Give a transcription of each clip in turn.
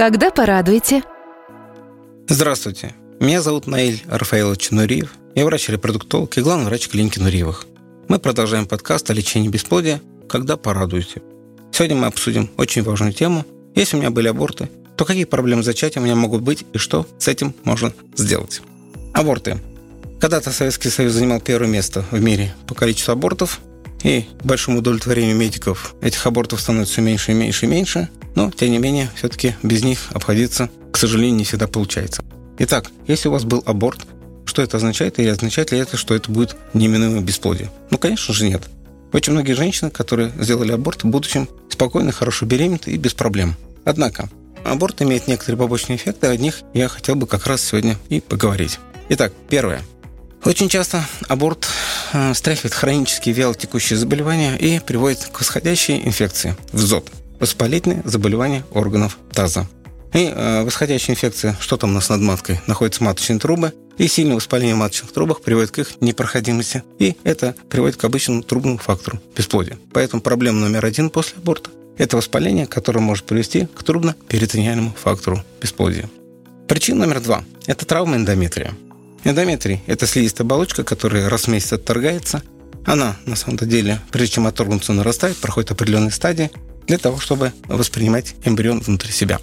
Когда порадуете? Здравствуйте. Меня зовут Наиль Рафаилович Нуриев. Я врач-репродуктолог и главный врач клиники Нуриевых. Мы продолжаем подкаст о лечении бесплодия «Когда порадуете». Сегодня мы обсудим очень важную тему. Если у меня были аборты, то какие проблемы зачатия у меня могут быть и что с этим можно сделать? Аборты. Когда-то Советский Союз занимал первое место в мире по количеству абортов, и к большому удовлетворению медиков этих абортов становится все меньше и меньше и меньше, но, тем не менее, все-таки без них обходиться, к сожалению, не всегда получается. Итак, если у вас был аборт, что это означает, или означает ли это, что это будет неминуемое бесплодие? Ну, конечно же, нет. Очень многие женщины, которые сделали аборт, в будущем спокойно, хорошо беременны и без проблем. Однако, аборт имеет некоторые побочные эффекты, о них я хотел бы как раз сегодня и поговорить. Итак, первое. Очень часто аборт э, стряхивает хронические вялотекущие заболевания и приводит к восходящей инфекции в ЗОД – воспалительные заболевания органов таза. И э, восходящая инфекция, что там у нас над маткой, находятся маточные трубы, и сильное воспаление маточных трубах приводит к их непроходимости, и это приводит к обычному трубному фактору бесплодия. Поэтому проблема номер один после аборта – это воспаление, которое может привести к трубно-перитониальному фактору бесплодия. Причина номер два – это травма эндометрия. Эндометрий – это слизистая оболочка, которая раз в месяц отторгается. Она, на самом-то деле, прежде чем отторгнуться, нарастает, проходит определенные стадии для того, чтобы воспринимать эмбрион внутри себя.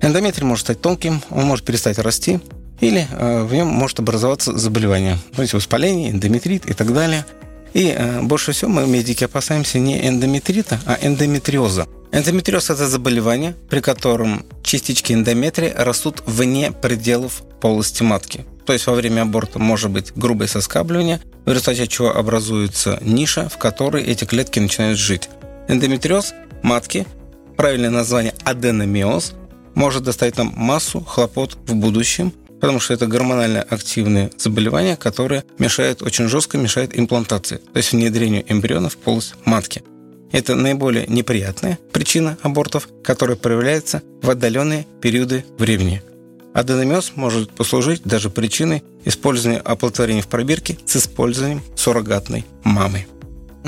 Эндометрий может стать тонким, он может перестать расти, или э, в нем может образоваться заболевание, то есть воспаление, эндометрит и так далее. И э, больше всего мы, медики, опасаемся не эндометрита, а эндометриоза. Эндометриоз – это заболевание, при котором частички эндометрия растут вне пределов полости матки. То есть во время аборта может быть грубое соскабливание, в результате чего образуется ниша, в которой эти клетки начинают жить. Эндометриоз матки, правильное название аденомиоз, может доставить нам массу хлопот в будущем, потому что это гормонально активные заболевания, которые мешают, очень жестко мешают имплантации, то есть внедрению эмбрионов в полость матки. Это наиболее неприятная причина абортов, которая проявляется в отдаленные периоды времени – Аденомиоз может послужить даже причиной использования оплодотворения в пробирке с использованием суррогатной мамы.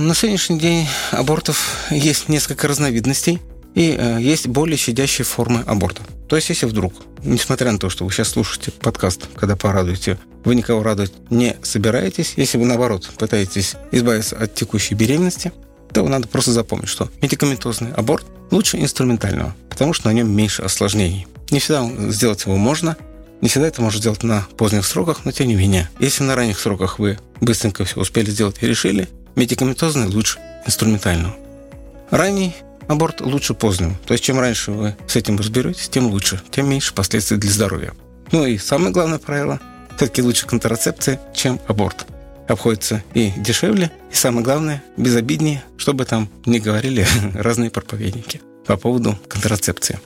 На сегодняшний день абортов есть несколько разновидностей и э, есть более щадящие формы аборта. То есть, если вдруг, несмотря на то, что вы сейчас слушаете подкаст, когда порадуете, вы никого радовать не собираетесь, если вы, наоборот, пытаетесь избавиться от текущей беременности, то надо просто запомнить, что медикаментозный аборт лучше инструментального, потому что на нем меньше осложнений. Не всегда сделать его можно, не всегда это можно сделать на поздних сроках, но тем не менее. Если на ранних сроках вы быстренько все успели сделать и решили, медикаментозный лучше инструментального. Ранний аборт лучше позднего. То есть чем раньше вы с этим разберетесь, тем лучше, тем меньше последствий для здоровья. Ну и самое главное правило – все-таки лучше контрацепция, чем аборт. Обходится и дешевле, и самое главное – безобиднее, чтобы там не говорили разные проповедники по поводу контрацепции.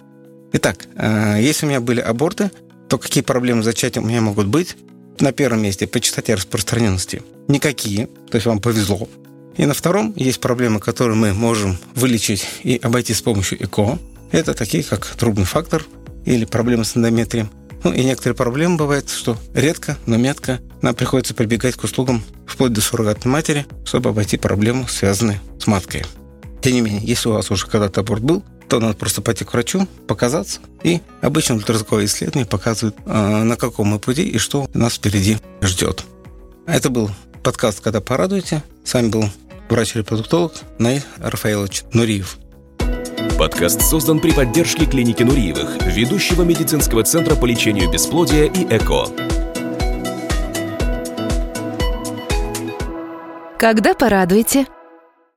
Итак, э, если у меня были аборты, то какие проблемы с зачатием у меня могут быть? На первом месте по частоте распространенности никакие, то есть вам повезло. И на втором есть проблемы, которые мы можем вылечить и обойти с помощью ЭКО. Это такие, как трубный фактор или проблемы с эндометрием. Ну и некоторые проблемы бывают, что редко, но метко нам приходится прибегать к услугам вплоть до суррогатной матери, чтобы обойти проблему, связанную с маткой. Тем не менее, если у вас уже когда-то аборт был, то надо просто пойти к врачу, показаться. И обычно ультразвуковое исследование показывает, а, на каком мы пути и что нас впереди ждет. Это был подкаст «Когда порадуете». С вами был врач-репродуктолог Наиль Рафаилович Нуриев. Подкаст создан при поддержке клиники Нуриевых, ведущего медицинского центра по лечению бесплодия и ЭКО. Когда порадуете –